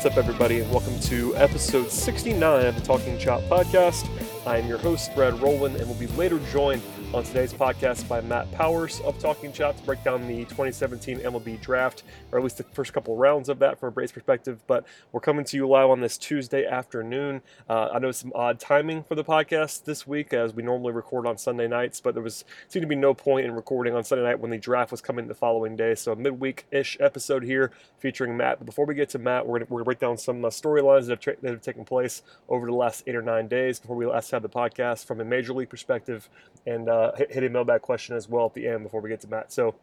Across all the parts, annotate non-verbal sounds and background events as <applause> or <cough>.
What's up, everybody, and welcome to episode 69 of the Talking Chop podcast. I am your host, Brad Rowland, and will be later joined on today's podcast by Matt Powers of Talking Chop to break down the 2017 MLB draft, or at least the first couple rounds of that from a Braves perspective. But we're coming to you live on this Tuesday afternoon. Uh, I know some odd timing for the podcast this week, as we normally record on Sunday nights, but there was seemed to be no point in recording on Sunday night when the draft was coming the following day. So a midweek-ish episode here featuring Matt. But before we get to Matt, we're going to break down some uh, storylines that, that have taken place over the last eight or nine days before we last had the podcast from a major league perspective and uh, hit, hit a mailbag question as well at the end before we get to Matt. So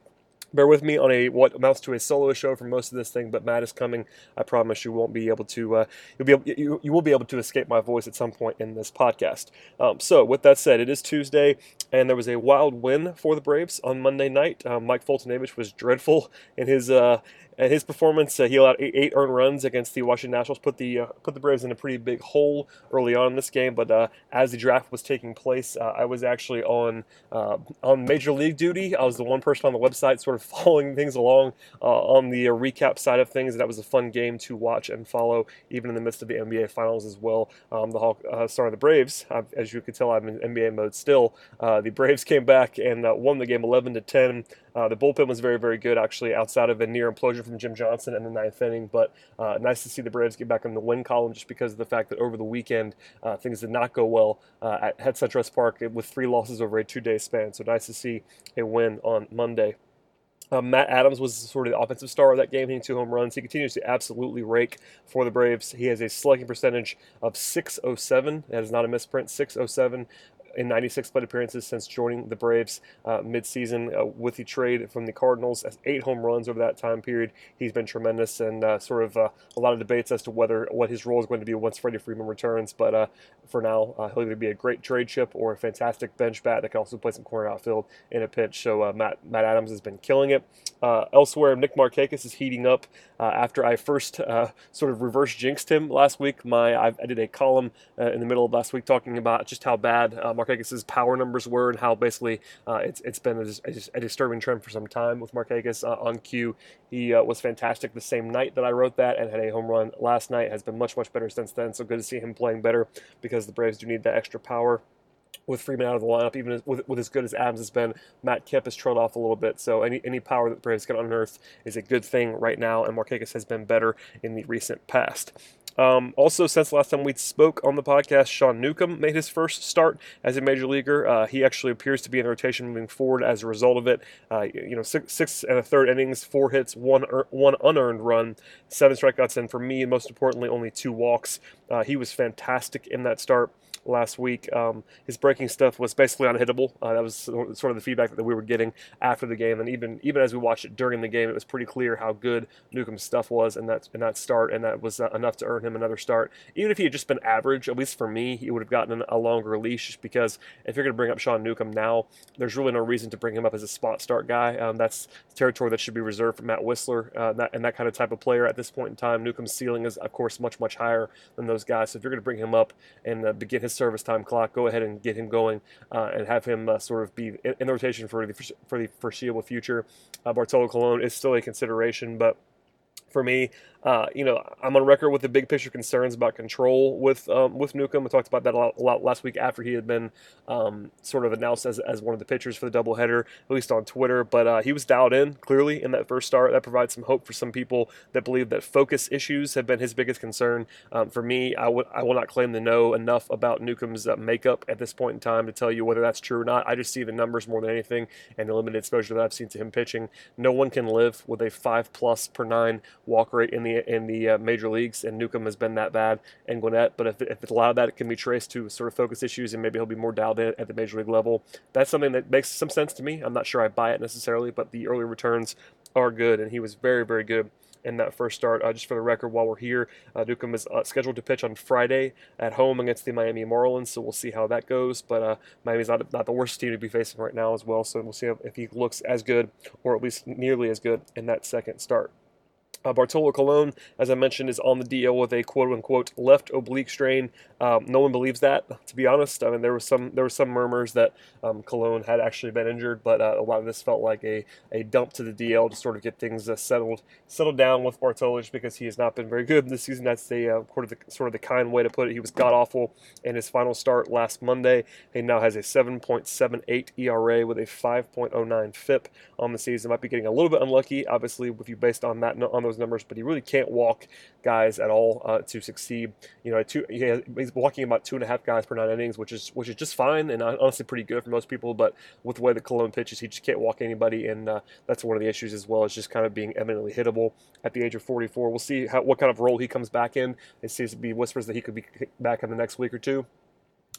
bear with me on a what amounts to a solo show for most of this thing but matt is coming. I promise you won't be able to uh, you'll be able, you, you will be able to escape my voice at some point in this podcast. Um, so with that said it is tuesday and there was a wild win for the braves on monday night. Um, mike foltynewicz was dreadful in his uh, and his performance, uh, he allowed eight, eight, earned runs against the Washington Nationals, put the uh, put the Braves in a pretty big hole early on in this game. But uh, as the draft was taking place, uh, I was actually on uh, on major league duty. I was the one person on the website, sort of <laughs> following things along uh, on the recap side of things. And that was a fun game to watch and follow, even in the midst of the NBA Finals as well. Um, the Hawk, sorry, the Braves, as you can tell, I'm in NBA mode still. the Braves came back and won the game 11 to 10. Uh, the bullpen was very, very good, actually, outside of a near implosion from Jim Johnson in the ninth inning. But uh, nice to see the Braves get back in the win column just because of the fact that over the weekend uh, things did not go well uh, at Head SunTrust Park with three losses over a two day span. So nice to see a win on Monday. Uh, Matt Adams was sort of the offensive star of that game, hitting two home runs. He continues to absolutely rake for the Braves. He has a slugging percentage of 607. That is not a misprint, 607 in 96 plate appearances since joining the Braves uh, midseason uh, with the trade from the Cardinals. Eight home runs over that time period. He's been tremendous and uh, sort of uh, a lot of debates as to whether what his role is going to be once Freddie Freeman returns. But uh, for now, uh, he'll either be a great trade chip or a fantastic bench bat that can also play some corner outfield in a pinch. So Matt Matt Adams has been killing it. elsewhere, Nick Markakis is heating up after I first sort of reverse jinxed him last week. My I, did a column in the middle of last week talking about just how bad Mark Markakis's power numbers were and how basically uh, it's, it's been a, a, disturbing trend for some time with Markakis uh, on cue. He uh, was fantastic the same night that I wrote that and had a home run last night. Has been much much better since then. So good to see him playing better because the Braves do need that extra power with Freeman out of the lineup, even with, with as good as Adams has been, Matt Kemp has trailed off a little bit. So any any power that Braves can unearth is a good thing right now, and Markakis has been better in the recent past. Um, also, since last time we spoke on the podcast, Sean Newcomb made his first start as a major leaguer. Uh, he actually appears to be in rotation moving forward as a result of it. Uh, you know, six, six and a third innings, four hits, one er, one unearned run, seven strikeouts, and for me, and most importantly, only two walks. Uh, he was fantastic in that start last week. Um, his breaking stuff was basically unhittable. Uh, that was sort of the feedback that we were getting after the game, and even even as we watched it during the game, it was pretty clear how good Newcomb's stuff was in that in that start, and that was uh, enough to earn him another start. Even if he had just been average, at least for me, he would have gotten a longer leash. Because if you're going to bring up Sean Newcomb now, there's really no reason to bring him up as a spot start guy. Um, that's territory that should be reserved for Matt Wisler uh, that, and that kind of type of player at this point in time. Newcomb's ceiling is, of course, much much higher than those guys. So if you're going to bring him up and uh, begin his service time clock, go ahead and get him going uh, and have him uh, sort of be in, the rotation for the for the foreseeable future. Uh, Bartolo Colon is still a consideration, but for me, uh, you know, I'm on record with the big picture concerns about control with um, with Newcomb. I talked about that a lot, a lot, last week after he had been um, sort of announced as, as one of the pitchers for the doubleheader, at least on Twitter. But uh, he was dialed in clearly in that first start. That provides some hope for some people that believe that focus issues have been his biggest concern. Um, for me, I, will not claim to know enough about Newcomb's uh, makeup at this point in time to tell you whether that's true or not. I just see the numbers more than anything and the limited exposure that I've seen to him pitching. No one can live with a five plus per nine walk rate in the in the uh, major leagues, and Newcomb has been that bad, and Gwinnett. But if, if it's allowed that, it can be traced to sort of focus issues, and maybe he'll be more dialed in at the major league level. That's something that makes some sense to me. I'm not sure I buy it necessarily, but the early returns are good, and he was very, very good in that first start. Uh, just for the record, while we're here, uh, Newcomb is uh, scheduled to pitch on Friday at home against the Miami Marlins, so we'll see how that goes. But uh, Miami's not, not the worst team to be facing right now as well, so we'll see if he looks as good or at least nearly as good in that second start. Uh, Bartolo Colon, as I mentioned, is on the DL with a quote unquote left oblique strain. Um, no one believes that, to be honest. I mean, there was some there were some murmurs that um, had actually been injured, but uh, a lot of this felt like a, a dump to the DL to sort of get things uh, settled settled down with Bartolo just because he has not been very good this season. That's the uh, sort of the sort of the kind way to put it. He was god awful in his final start last Monday. He now has a 7.78 ERA with a 5.09 FIP on the season. Might be getting a little bit unlucky, obviously, with you based on that on those numbers, but he really can't walk guys at all uh, to succeed. You know, two, he has, he's walking about two and a half guys per nine innings, which is which is just fine and honestly pretty good for most people. But with the way that Colon pitches, he just can't walk anybody, and uh, that's one of the issues as well. Is just kind of being eminently hittable at the age of 44. We'll see how, what kind of role he comes back in. It seems to be whispers that he could be back in the next week or two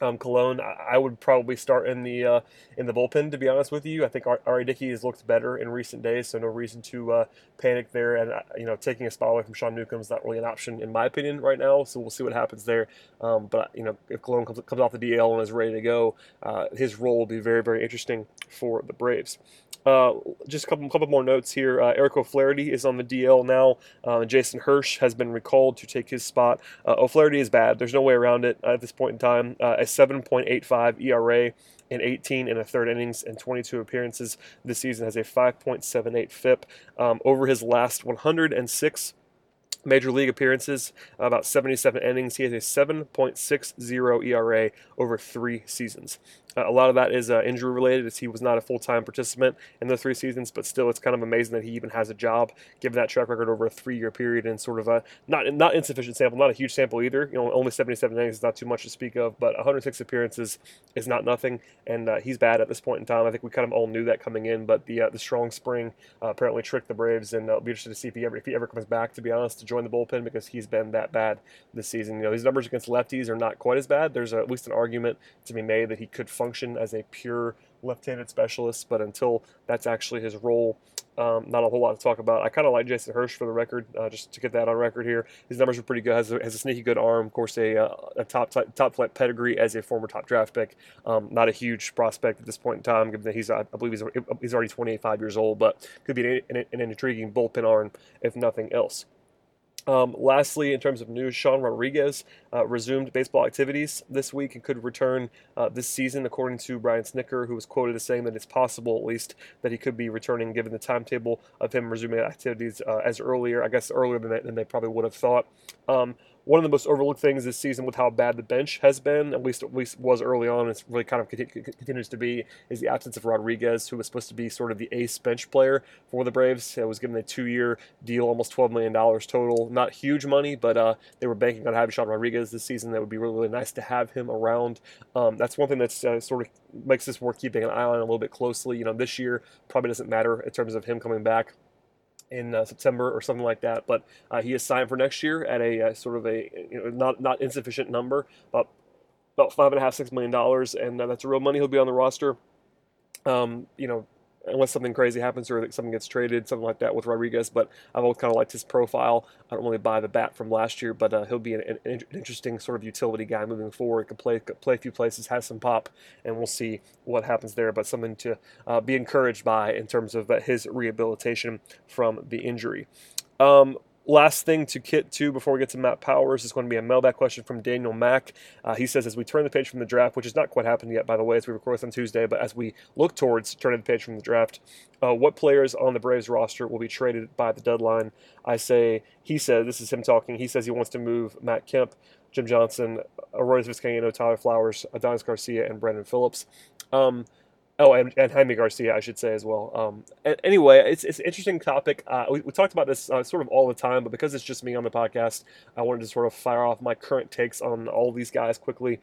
um, Colon, I would probably start in the uh, in the bullpen. To be honest with you, I think R.A. Dickey has looked better in recent days, so no reason to uh, panic there. And uh, you know, taking a spot away from Sean Newcomb is not really an option in my opinion right now. So we'll see what happens there. Um, but you know, if Colon comes, comes off the DL and is ready to go, uh, his role will be very very interesting for the Braves. Uh, just a couple, couple more notes here. Uh, Eric O'Flaherty is on the DL now. Jason Hursh has been recalled to take his spot. O'Flaherty is bad. There's no way around it at this point in time. Uh, a 7.85 ERA in 18 and a third innings and 22 appearances this season has a 5.78 FIP. Um, over his last 106 major league appearances, about 77 innings. He has a 7.60 ERA over three seasons. Uh, a lot of that is uh, injury related, as he was not a full time participant in those three seasons. But still, it's kind of amazing that he even has a job, given that track record over a three year period and sort of a not not insufficient sample, not a huge sample either. You know, only 77 innings is not too much to speak of, but 106 appearances is not nothing, and uh, he's bad at this point in time. I think we kind of all knew that coming in, but the uh, the strong spring uh, apparently tricked the Braves, and I'll be interested to see if he ever if he ever comes back. To be honest, to join the bullpen because he's been that bad this season. You know, his numbers against lefties are not quite as bad. There's at least an argument to be made that he could function as a pure left-handed specialist, but until that's actually his role, um, not a whole lot to talk about. I kind of like Jason Hursh for the record, uh, just to get that on record here. His numbers are pretty good. Has a, has a sneaky good arm. Of course, a, uh, top top flight pedigree as a former top draft pick. Um, not a huge prospect at this point in time, given that he's I believe he's he's already 25 years old, but could be an, an, an intriguing bullpen arm if nothing else. Um, lastly, in terms of news, Sean Rodriguez uh, resumed baseball activities this week and could return uh, this season, according to Brian Snitker, who was quoted as saying that it's possible, at least, that he could be returning given the timetable of him resuming activities uh, as earlier, I guess earlier than they, than they probably would have thought. Um, one of the most overlooked things this season with how bad the bench has been, at least at least was early on, and it's really kind of continues to be, is the absence of Rodriguez, who was supposed to be sort of the ace bench player for the Braves. It was given a two-year deal, almost $12 million total. Not huge money, but uh, they were banking on having Sean Rodriguez this season. That would be really, really nice to have him around. Um, that's one thing that's uh, sort of makes this worth keeping an eye on a little bit closely. You know, this year probably doesn't matter in terms of him coming back in uh, September or something like that. But uh, he is signed for next year at a uh, sort of a you know, not not insufficient number, about about five and a half six million dollars, and uh, that's real money. He'll be on the roster. Um, you know, unless something crazy happens or something gets traded, something like that with Rodriguez. But I've always kind of liked his profile. I don't really buy the bat from last year, but uh, he'll be an, an, interesting sort of utility guy moving forward. Can play play a few places, has some pop, and we'll see what happens there. But something to uh, be encouraged by in terms of uh, his rehabilitation from the injury. Um, last thing to kit to before we get to Matt Powers is going to be a mailbag question from Daniel Mack. Uh, he says, as we turn the page from the draft, which has not quite happened yet, by the way, as we record this on Tuesday, but as we look towards turning the page from the draft, uh, what players on the Braves roster will be traded by the deadline? I say, he said, this is him talking, he says he wants to move Matt Kemp, Jim Johnson, Arodys Vizcaino, Tyler Flowers, Adonis Garcia, and Brandon Phillips. Um, Oh, and, and Jaime Garcia, I should say as well. Um, anyway, it's, it's an interesting topic. Uh, we, we, talked about this uh, sort of all the time, but because it's just me on the podcast, I wanted to sort of fire off my current takes on all these guys quickly.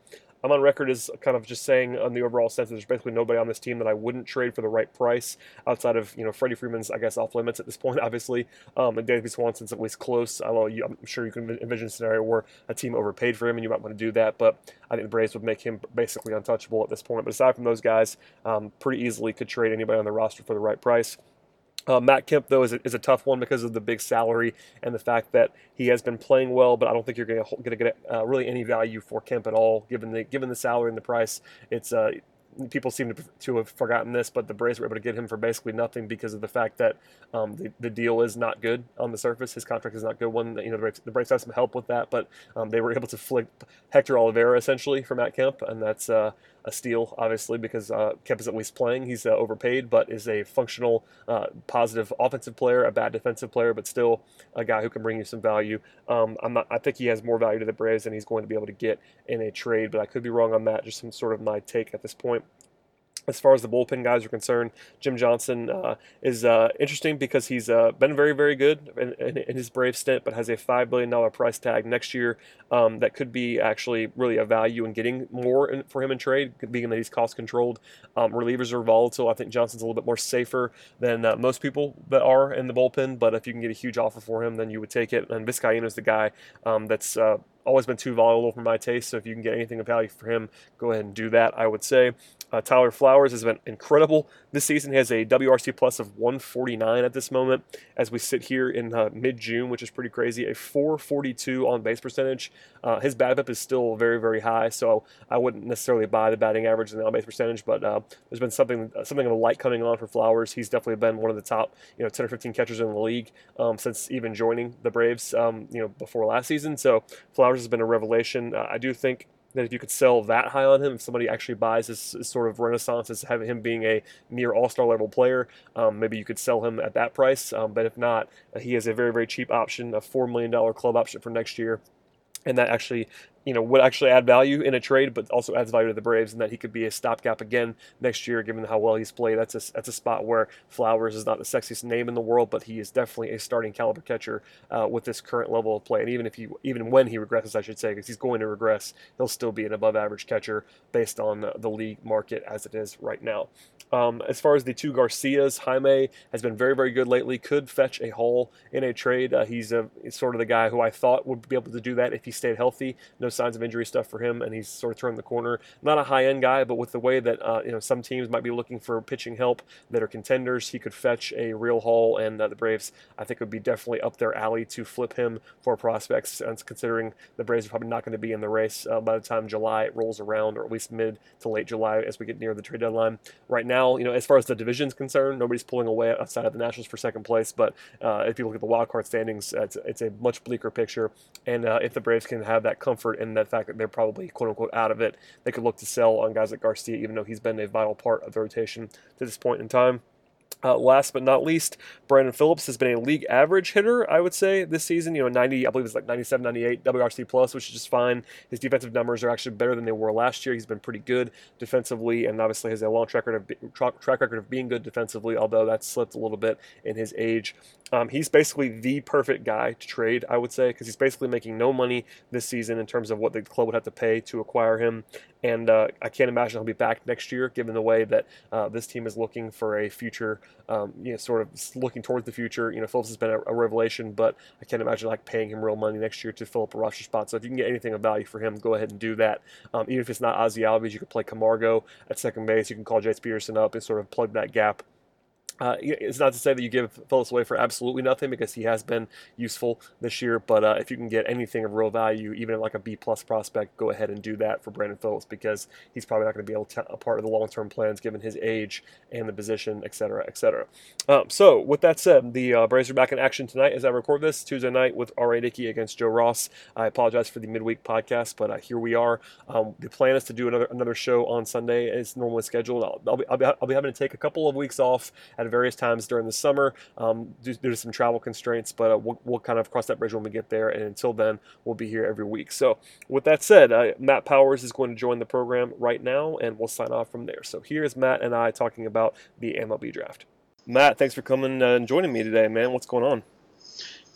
I'm on record as kind of just saying on the overall sense that there's basically nobody on this team that I wouldn't trade for the right price outside of, you know, Freddie Freeman's, I guess, off limits at this point, <laughs> obviously. Um, and Dansby Swanson's at least close. Although you, I'm sure you can envision a scenario where a team overpaid for him and you might want to do that. But I think the Braves would make him basically untouchable at this point. But aside from those guys, um, pretty easily could trade anybody on the roster for the right price. Uh, Matt Kemp, though, is a, is a tough one because of the big salary and the fact that he has been playing well, but I don't think you're going to get uh, really any value for Kemp at all, given the given the salary and the price. It's uh, people seem to, to have forgotten this, but the Braves were able to get him for basically nothing because of the fact that um, the, the deal is not good on the surface. His contract is not good. One, you know, the Braves, the Braves have some help with that, but um, they were able to flip Hector Olivera essentially for Matt Kemp, and that's uh, a steal, obviously, because uh, Kemp is at least playing. He's uh, overpaid, but is a functional, uh, positive offensive player, a bad defensive player, but still a guy who can bring you some value. Um, I'm not, I think he has more value to the Braves than he's going to be able to get in a trade, but I could be wrong on that. Just some sort of my take at this point as far as the bullpen guys are concerned, Jim Johnson uh, is uh, interesting because he's uh, been very, very good in, in, in, his Brave stint, but has a $5 billion price tag next year um, that could be actually really a value in getting more in, for him in trade, being that he's cost controlled. Um, relievers are volatile. I think Johnson's a little bit more safer than uh, most people that are in the bullpen, but if you can get a huge offer for him, then you would take it. And Vizcaino is the guy um, that's uh, always been too volatile for my taste. So if you can get anything of value for him, go ahead and do that. I would say uh, Tyler Flowers has been incredible this season. He has a WRC plus of 149 at this moment as we sit here in uh, mid June, which is pretty crazy. A 442 on base percentage. Uh, his BABIP is still very very high, so I wouldn't necessarily buy the batting average and the on base percentage. But uh, there's been something something of a light coming on for Flowers. He's definitely been one of the top you know 10 or 15 catchers in the league um, since even joining the Braves um, you know before last season. So Flowers has been a revelation. Uh, I do think that if you could sell that high on him, if somebody actually buys this, this sort of renaissance as having him being a near all star level player, um, maybe you could sell him at that price. Um, but if not, uh, he has a very, very cheap option, a $4 million club option for next year and that actually you know would actually add value in a trade, but also adds value to the Braves, and that he could be a stopgap again next year, given how well he's played. That's a that's a spot where Flowers is not the sexiest name in the world, but he is definitely a starting caliber catcher uh, with this current level of play. And even if he even when he regresses, I should say, because he's going to regress, he'll still be an above average catcher based on the league market as it is right now. Um, as far as the two Garcias, Jaime has been very, very good lately. Could fetch a haul in a trade. Uh, he's, a, he's sort of the guy who I thought would be able to do that if he stayed healthy. No signs of injury stuff for him, and he's sort of turned the corner. Not a high end guy, but with the way that uh, you know some teams might be looking for pitching help that are contenders, he could fetch a real haul, and uh, the Braves I think would be definitely up their alley to flip him for prospects. And considering the Braves are probably not going to be in the race uh, by the time July rolls around, or at least mid to late July as we get near the trade deadline. Right now, you know, as far as the division's concerned, nobody's pulling away outside of the Nationals for second place. But uh, if you look at the wild card standings, it's, it's a much bleaker picture. And uh, if the Braves can have that comfort in the fact that they're probably quote unquote out of it, they could look to sell on guys like Garcia, even though he's been a vital part of the rotation to this point in time. Uh, last but not least, Brandon Phillips has been a league average hitter, I would say, this season. You know, 90, I believe it's like 97, 98 WRC plus, which is just fine. His defensive numbers are actually better than they were last year. He's been pretty good defensively, and obviously has a long track record of track record of being good defensively. Although that's slipped a little bit in his age. Um, he's basically the perfect guy to trade, I would say, because he's basically making no money this season in terms of what the club would have to pay to acquire him. And uh, I can't imagine he'll be back next year, given the way that uh, this team is looking for a future, um, you know, sort of looking towards the future. You know, Phillips has been a, a, revelation, but I can't imagine like paying him real money next year to fill up a roster spot. So if you can get anything of value for him, go ahead and do that. Um, even if it's not Ozzie Albies, you can play Camargo at second base. You can call Jace Peterson up and sort of plug that gap Uh, it's not to say that you give Phillips away for absolutely nothing because he has been useful this year. But uh, if you can get anything of real value, even like a B plus prospect, go ahead and do that for Brandon Phillips because he's probably not going to be able to a part of the long term plans given his age and the position, et cetera, et cetera. Um, so with that said, the uh, Braves are back in action tonight as I record this Tuesday night with R.A. Dickey against Joe Ross. I apologize for the midweek podcast, but uh, here we are. Um, the plan is to do another another show on Sunday as normally scheduled. I'll, I'll, be, I'll, be, I'll be having to take a couple of weeks off at various times during the summer um, due, due, to some travel constraints, but uh, we'll, we'll, kind of cross that bridge when we get there. And until then, we'll be here every week. So, with that said, uh, Matt Powers is going to join the program right now, and we'll sign off from there. So, here's Matt and I talking about the MLB draft. Matt, thanks for coming uh, and joining me today, man. What's going on?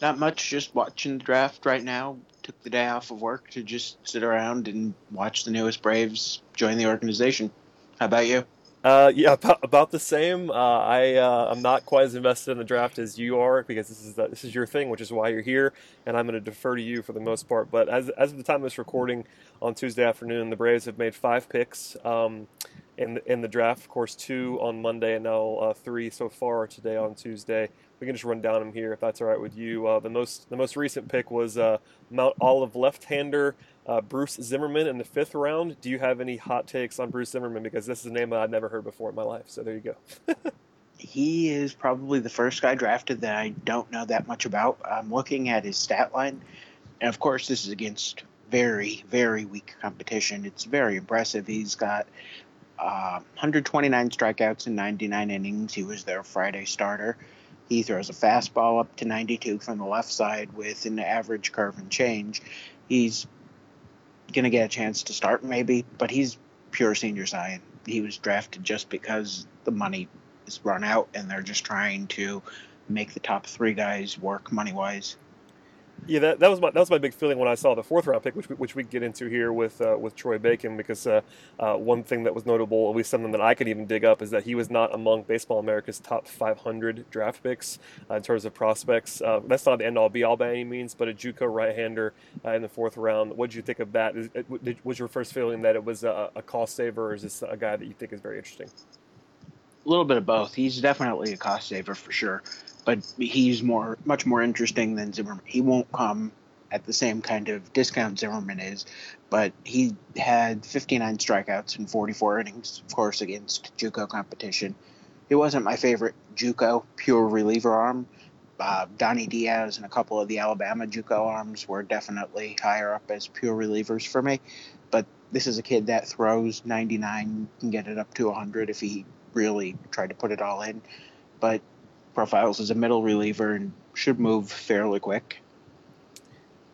Not much, just watching the draft right now. Took the day off of work to just sit around and watch the newest Braves join the organization. How about you? Uh, yeah, <laughs> about, about the same. Uh, I uh, I'm not quite as invested in the draft as you are because this is the, this is your thing, which is why you're here, and I'm going to defer to you for the most part. But as as of the time of this recording on Tuesday afternoon, the Braves have made five picks um, in the, in the draft. Of course, two on Monday, and now uh, three so far today on Tuesday. We can just run down them here if that's all right with you. Uh, the most the most recent pick was uh, Mount Olive left-hander uh, Bruce Zimmermann in the fifth round. Do you have any hot takes on Bruce Zimmermann? Because this is a name I've never heard before in my life. So there you go. <laughs> he is probably the first guy drafted that I don't know that much about. I'm looking at his stat line, and of course, this is against very, very weak competition. It's very impressive. He's got uh, 129 strikeouts in 99 innings. He was their Friday starter. He throws a fastball up to 92 from the left side with an average curve and change. He's going to get a chance to start maybe, but he's pure senior science. He was drafted just because the money is run out and they're just trying to make the top three guys work money wise. Yeah, that, that was my that was my big feeling when I saw the fourth round pick, which we, which we get into here with uh, with Troy Bacon, because uh, uh, one thing that was notable, at least something that I could even dig up, is that he was not among Baseball America's top 500 draft picks uh, in terms of prospects. Uh, that's not the end all be all by any means, but a JUCO right-hander uh, in the fourth round. What did you think of that? Is, was your first feeling that it was a, a cost saver, or is this a guy that you think is very interesting? A little bit of both. He's definitely a cost saver for sure but he's more much more interesting than Zimmermann. He won't come at the same kind of discount Zimmermann is, but he had 59 strikeouts in 44 innings, of course, against JUCO competition. He wasn't my favorite JUCO pure reliever arm. Uh, Donnie Diaz and a couple of the Alabama JUCO arms were definitely higher up as pure relievers for me, but this is a kid that throws 99, can get it up to 100 if he really tried to put it all in. But profiles as a middle reliever and should move fairly quick.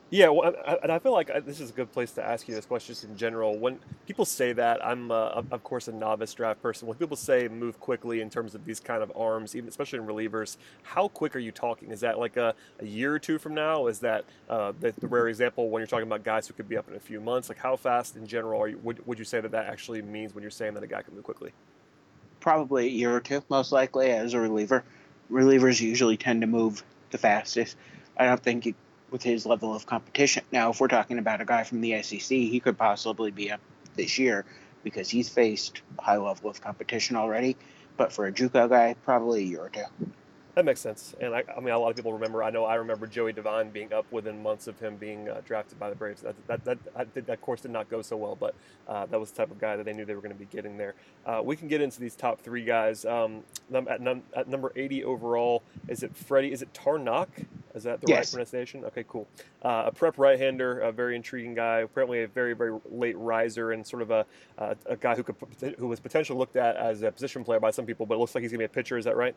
Yeah, well, and I feel like uh, this is a good place to ask you this question just in general. When people say that, I'm uh, of course a novice draft person. When people say move quickly in terms of these kind of arms, even especially in relievers, how quick are you talking? Is that like a, a year or two from now? Is that uh, the, the, rare example when you're talking about guys who could be up in a few months? Like how fast in general are you? Would, would you say that that actually means when you're saying that a guy can move quickly? Probably a year or two, most likely as a reliever relievers usually tend to move the fastest. I don't think it, with his level of competition. Now, if we're talking about a guy from the SEC, he could possibly be up this year because he's faced a high level of competition already. But for a JUCO guy, probably a year or two. That makes sense. And I, I, mean, a lot of people remember. I know I remember Joey Devine being up within months of him being uh, drafted by the Braves. That that that, that, that course did not go so well, but uh, that was the type of guy that they knew they were going to be getting there. Uh, we can get into these top three guys. Um, at, num- at, number 80 overall, is it Freddy? Is it Tarnok? Is that the yes. right pronunciation? Okay, cool. Uh, a prep right-hander, a very intriguing guy. Apparently, a very very late riser and sort of a a guy who could who was potentially looked at as a position player by some people, but it looks like he's going to be a pitcher. Is that right?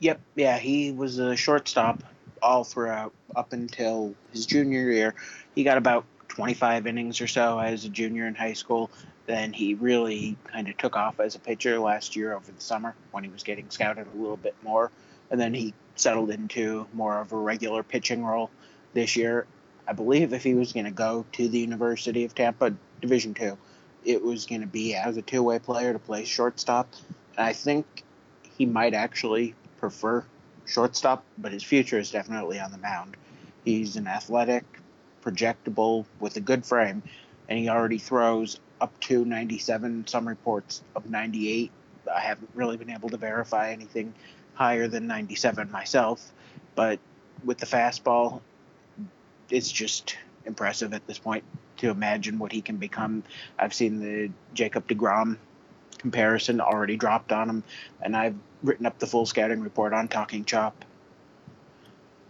Yep, yeah, he was a shortstop all throughout up until his junior year. He got about 25 innings or so as a junior in high school. Then he really kind of took off as a pitcher last year over the summer when he was getting scouted a little bit more. And then he settled into more of a regular pitching role this year. I believe if he was going to go to the University of Tampa Division Two, it was going to be as a two-way player to play shortstop. And I think he might actually prefer shortstop, but his future is definitely on the mound. He's an athletic, projectable with a good frame, and he already throws up to 97. Some reports of 98 I haven't really been able to verify anything higher than 97 myself, but with the fastball, it's just impressive at this point to imagine what he can become. I've seen the Jacob DeGrom comparison already dropped on him, and I've written up the full scouting report on Talking Chop.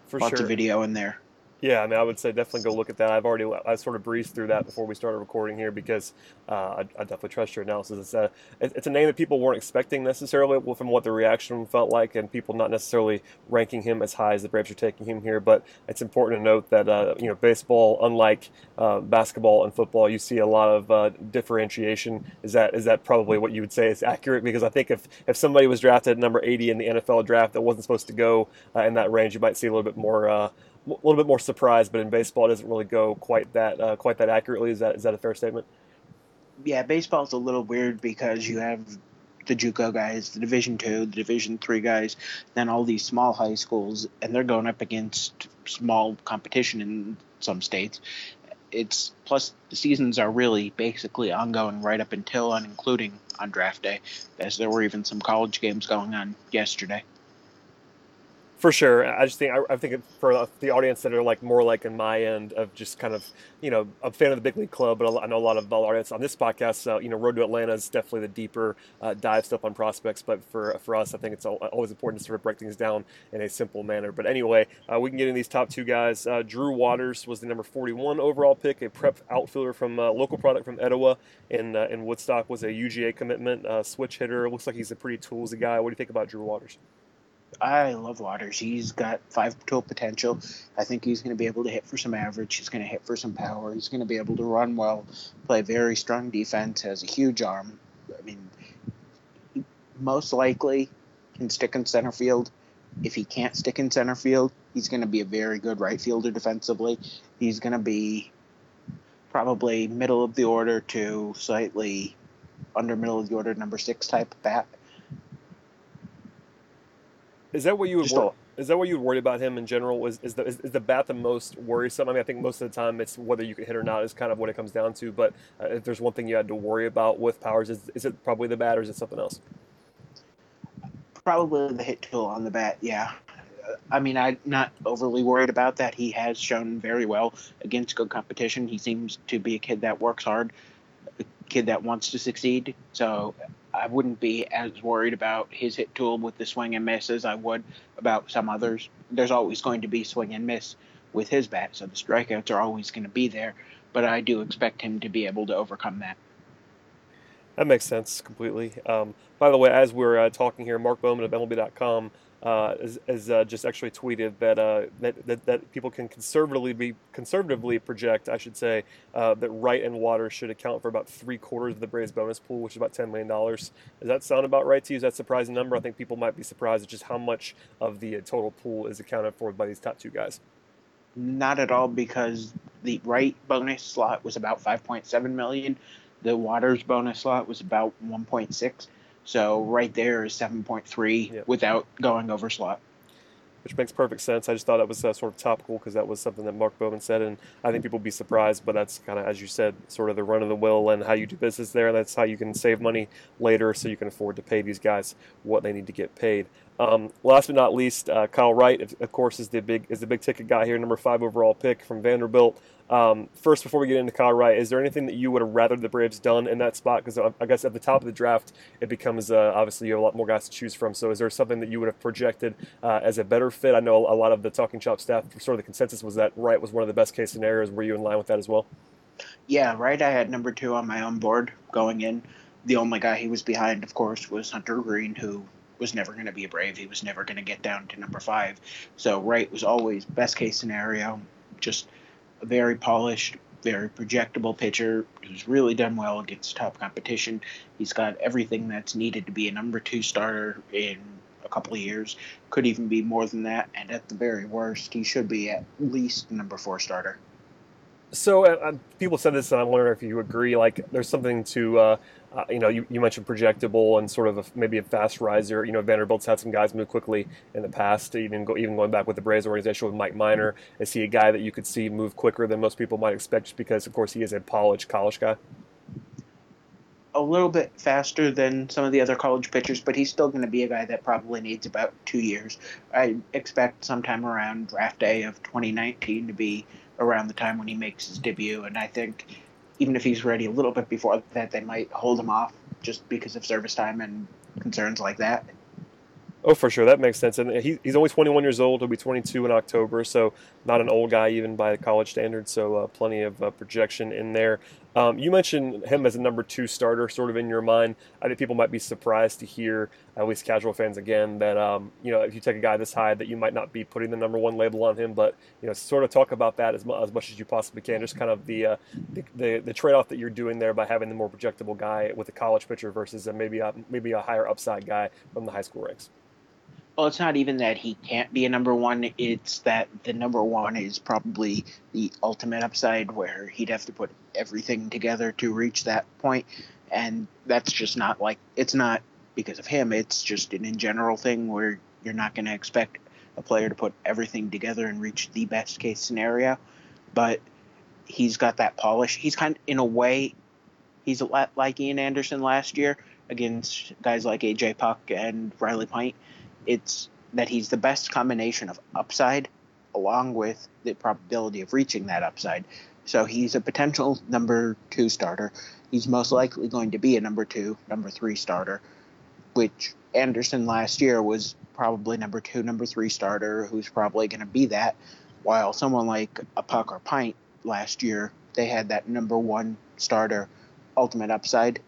For Lots sure. of video in there. Yeah, I mean, I would say definitely go look at that. I've already, I sort of breezed through that before we started recording here because uh, I, I definitely trust your analysis. It's a, it's a name that people weren't expecting necessarily from what the reaction felt like, and people not necessarily ranking him as high as the Braves are taking him here. But it's important to note that uh, you know, baseball, unlike uh, basketball and football, you see a lot of uh, differentiation. Is that is that probably what you would say is accurate? Because I think if if somebody was drafted number 80 in the NFL draft that wasn't supposed to go uh, in that range, you might see a little bit more uh, a little bit more surprised, but in baseball, it doesn't really go quite that uh, quite that accurately. Is that is that a fair statement? Yeah, baseball's a little weird because you have the JUCO guys, the Division two, the Division three guys, then all these small high schools, and they're going up against small competition in some states. It's plus the seasons are really basically ongoing right up until and including on draft day, as there were even some college games going on yesterday. For sure, I just think I, I think for the audience that are like more like in my end of just kind of you know a fan of the big league club, but I know a lot of the audience on this podcast. Uh, you know, Road to Atlanta is definitely the deeper uh, dive stuff on prospects, but for for us, I think it's always important to sort of break things down in a simple manner. But anyway, uh, we can get in these top two guys. Uh, Drew Waters was the number 41 overall pick, a prep outfielder from uh, local product from Etowah, and in Woodstock was a UGA commitment, switch hitter. Looks like he's a pretty toolsy guy. What do you think about Drew Waters? I love Waters. He's got five tool potential. I think he's going to be able to hit for some average. He's going to hit for some power. He's going to be able to run well, play very strong defense, has a huge arm. I mean, most likely can stick in center field. If he can't stick in center field, he's going to be a very good right fielder defensively. He's going to be probably middle of the order to slightly under middle of the order, number six type bat. Is that what you would wor- is that what you would worry about him in general? Is is the is, is, the bat the most worrisome? I mean, I think most of the time it's whether you can hit or not is kind of what it comes down to. But uh, if there's one thing you had to worry about with Powers, is is it probably the bat or is it something else? Probably the hit tool on the bat. Yeah. I mean, I'm not overly worried about that. He has shown very well against good competition. He seems to be a kid that works hard, a kid that wants to succeed. So I wouldn't be as worried about his hit tool with the swing and miss as I would about some others. There's always going to be swing and miss with his bat, so the strikeouts are always going to be there. But I do expect him to be able to overcome that. That makes sense completely. Um, by the way, as we're uh, talking here, Mark Bowman of MLB.com uh, has, uh, just actually tweeted that, uh, that, that that people can conservatively be conservatively project, I should say, uh, that Wright and Waters should account for about three quarters of the Braves bonus pool, which is about ten million dollars. Does that sound about right to you? Is that a surprising number? I think people might be surprised at just how much of the uh, total pool is accounted for by these top two guys. Not at all, because the Wright bonus slot was about five point seven million. The Waters bonus slot was about one point six. So right there is 7.3 yep. without going over slot. Which makes perfect sense. I just thought that was uh, sort of topical because that was something that Mark Bowman said, and I think people would be surprised. But that's kind of, as you said, sort of the run of the mill and how you do business there. And that's how you can save money later, so you can afford to pay these guys what they need to get paid. Um, last but not least, uh, Kyle Wright, of course, is the big is the big ticket guy here, number five overall pick from Vanderbilt. Um, first, before we get into Kyle Wright, is there anything that you would have rather the Braves done in that spot? Because I guess at the top of the draft, it becomes uh, obviously you have a lot more guys to choose from. So, is there something that you would have projected uh, as a better fit? I know a lot of the Talking Chop staff, sort of the consensus was that Wright was one of the best case scenarios. Were you in line with that as well? Yeah, Wright. I had number two on my own board going in. The only guy he was behind, of course, was Hunter Greene, who was never going to be a Brave. He was never going to get down to number five. So Wright was always best case scenario, just a very polished, very projectable pitcher who's really done well against top competition. He's got everything that's needed to be a number two starter in a couple of years. Could even be more than that, and at the very worst, he should be at least a number four starter. So uh, people said this, and I'm wondering if you agree. Like, there's something to, uh, uh, you know, you, you, mentioned projectable and sort of a, maybe a fast riser. You know, Vanderbilt's had some guys move quickly in the past. Even go, even going back with the Braves organization with Mike Minor, is he a guy that you could see move quicker than most people might expect? Just because, of course, he is a polished college guy. a little bit faster than some of the other college pitchers, but he's still going to be a guy that probably needs about two years. I expect sometime around draft day of 2019 to be around the time when he makes his debut, and I think even if he's ready a little bit before that, they might hold him off just because of service time and concerns like that. Oh, for sure, that makes sense. And he, he's only 21 years old. He'll be 22 in October, so not an old guy even by college standards. So uh, plenty of uh, projection in there. Um, you mentioned him as a number two starter, sort of in your mind. I think people might be surprised to hear, at least casual fans again, that um, you know if you take a guy this high, that you might not be putting the number one label on him. But you know, sort of talk about that as, mu- as much as you possibly can. Just kind of the uh, the, the, the trade off that you're doing there by having the more projectable guy with a college pitcher versus a, maybe a, maybe a higher upside guy from the high school ranks well, it's not even that he can't be a number one. It's that the number one is probably the ultimate upside where he'd have to put everything together to reach that point. And that's just not like, it's not because of him. It's just an in general thing where you're not going to expect a player to put everything together and reach the best case scenario. But he's got that polish. He's kind of, in a way, he's a lot like Ian Anderson last year against guys like AJ Puk and Riley Pint it's that he's the best combination of upside along with the probability of reaching that upside. So he's a potential number two starter. He's most likely going to be a number two, number three starter, which Anderson last year was probably number two, number three starter, who's probably going to be that. While someone like a Puk or Pint last year, they had that number one starter ultimate upside,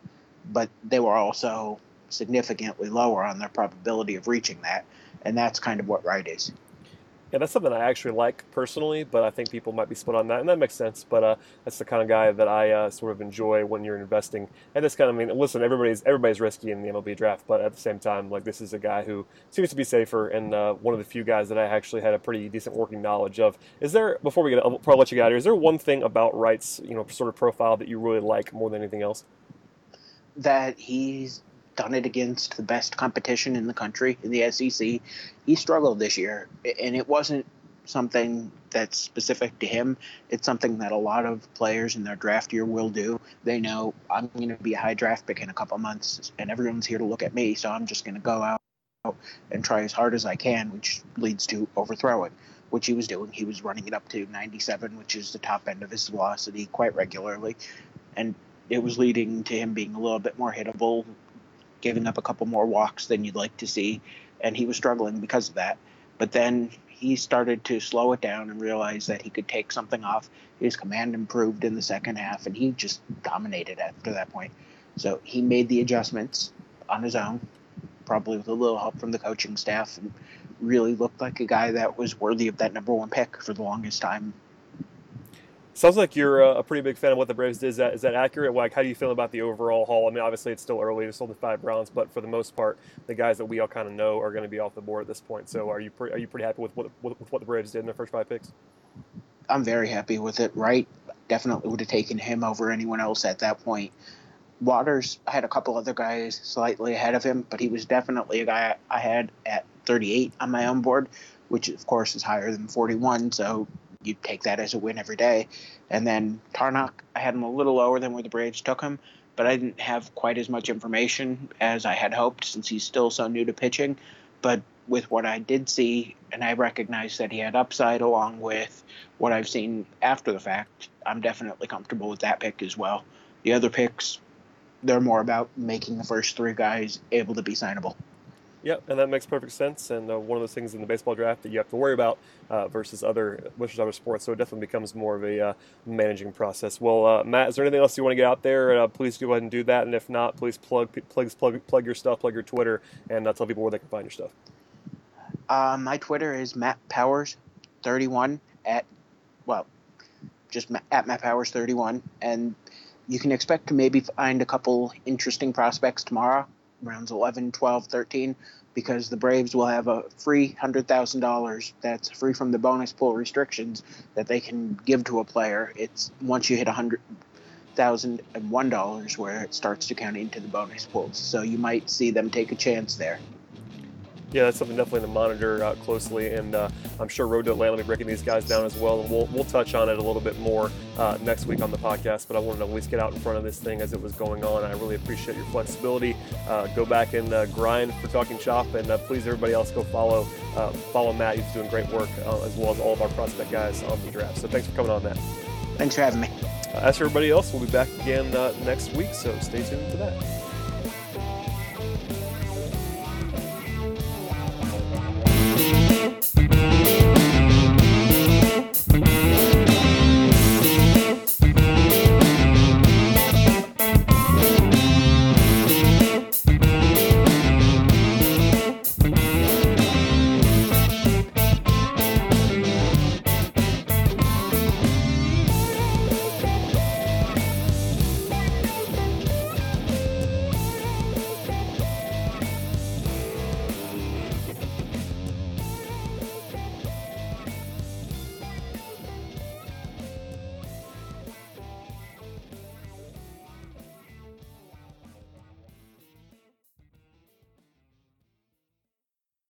but they were also significantly lower on their probability of reaching that, and that's kind of what Wright is. Yeah, that's something I actually like personally, but I think people might be split on that, and that makes sense. But uh, that's the kind of guy that I uh, sort of enjoy when you're investing. And this kind of I mean, listen, everybody's everybody's risky in the MLB draft, but at the same time, like this is a guy who seems to be safer, and uh, one of the few guys that I actually had a pretty decent working knowledge of. Is there before we get, I'll probably let you get out here. Is there one thing about Wright's you know sort of profile that you really like more than anything else? That he's done it against the best competition in the country in the SEC. He struggled this year, and it wasn't something that's specific to him. It's something that a lot of players in their draft year will do. They know I'm going to be a high draft pick in a couple months, and everyone's here to look at me, so I'm just going to go out and try as hard as I can, which leads to overthrowing, which he was doing. He was running it up to 97, which is the top end of his velocity, quite regularly, and it was leading to him being a little bit more hittable, giving up a couple more walks than you'd like to see, and he was struggling because of that. But then he started to slow it down and realize that he could take something off. His command improved in the second half, and he just dominated after that point. So he made the adjustments on his own, probably with a little help from the coaching staff, and really looked like a guy that was worthy of that number one pick for the longest time Sounds like you're uh, a pretty big fan of what the Braves did. Is that is that accurate? Like, how do you feel about the overall haul? I mean, obviously it's still early. There's only five rounds, but for the most part, the guys that we all kind of know are going to be off the board at this point. So, are you pre- are you pretty happy with what with what the Braves did in their first five picks? I'm very happy with it. Wright, definitely would have taken him over anyone else at that point. Waters, had a couple other guys slightly ahead of him, but he was definitely a guy I had at 38 on my own board, which of course is higher than 41. So you take that as a win every day. And then Tarnok, I had him a little lower than where the Braves took him, but I didn't have quite as much information as I had hoped since he's still so new to pitching. But with what I did see, and I recognized that he had upside along with what I've seen after the fact, I'm definitely comfortable with that pick as well. The other picks, they're more about making the first three guys able to be signable. Yep, and that makes perfect sense. And uh, one of those things in the baseball draft that you have to worry about uh, versus other versus other sports. So it definitely becomes more of a uh, managing process. Well, uh, Matt, is there anything else you want to get out there? Uh, please go ahead and do that. And if not, please plug please plug plug your stuff, plug your Twitter, and uh, tell people where they can find your stuff. my Twitter is Matt Powers, thirty one at well, just at Matt Powers thirty one, and you can expect to maybe find a couple interesting prospects tomorrow rounds 11, 12, 13, because the Braves will have a free $100,000 that's free from the bonus pool restrictions that they can give to a player. It's once you hit $100,001 where it starts to count into the bonus pools. So you might see them take a chance there. Yeah, that's something definitely to monitor uh, closely, and uh, I'm sure Road to Atlanta will be breaking these guys down as well, and we'll, we'll touch on it a little bit more uh, next week on the podcast. But I wanted to at least get out in front of this thing as it was going on. I really appreciate your flexibility. Uh, go back and uh, grind for Talking Chop, and uh, please everybody else go follow follow Matt. He's doing great work as well as all of our prospect guys on the draft. So thanks for coming on, Matt. Thanks for having me. as for everybody else, we'll be back again next week. So stay tuned for that.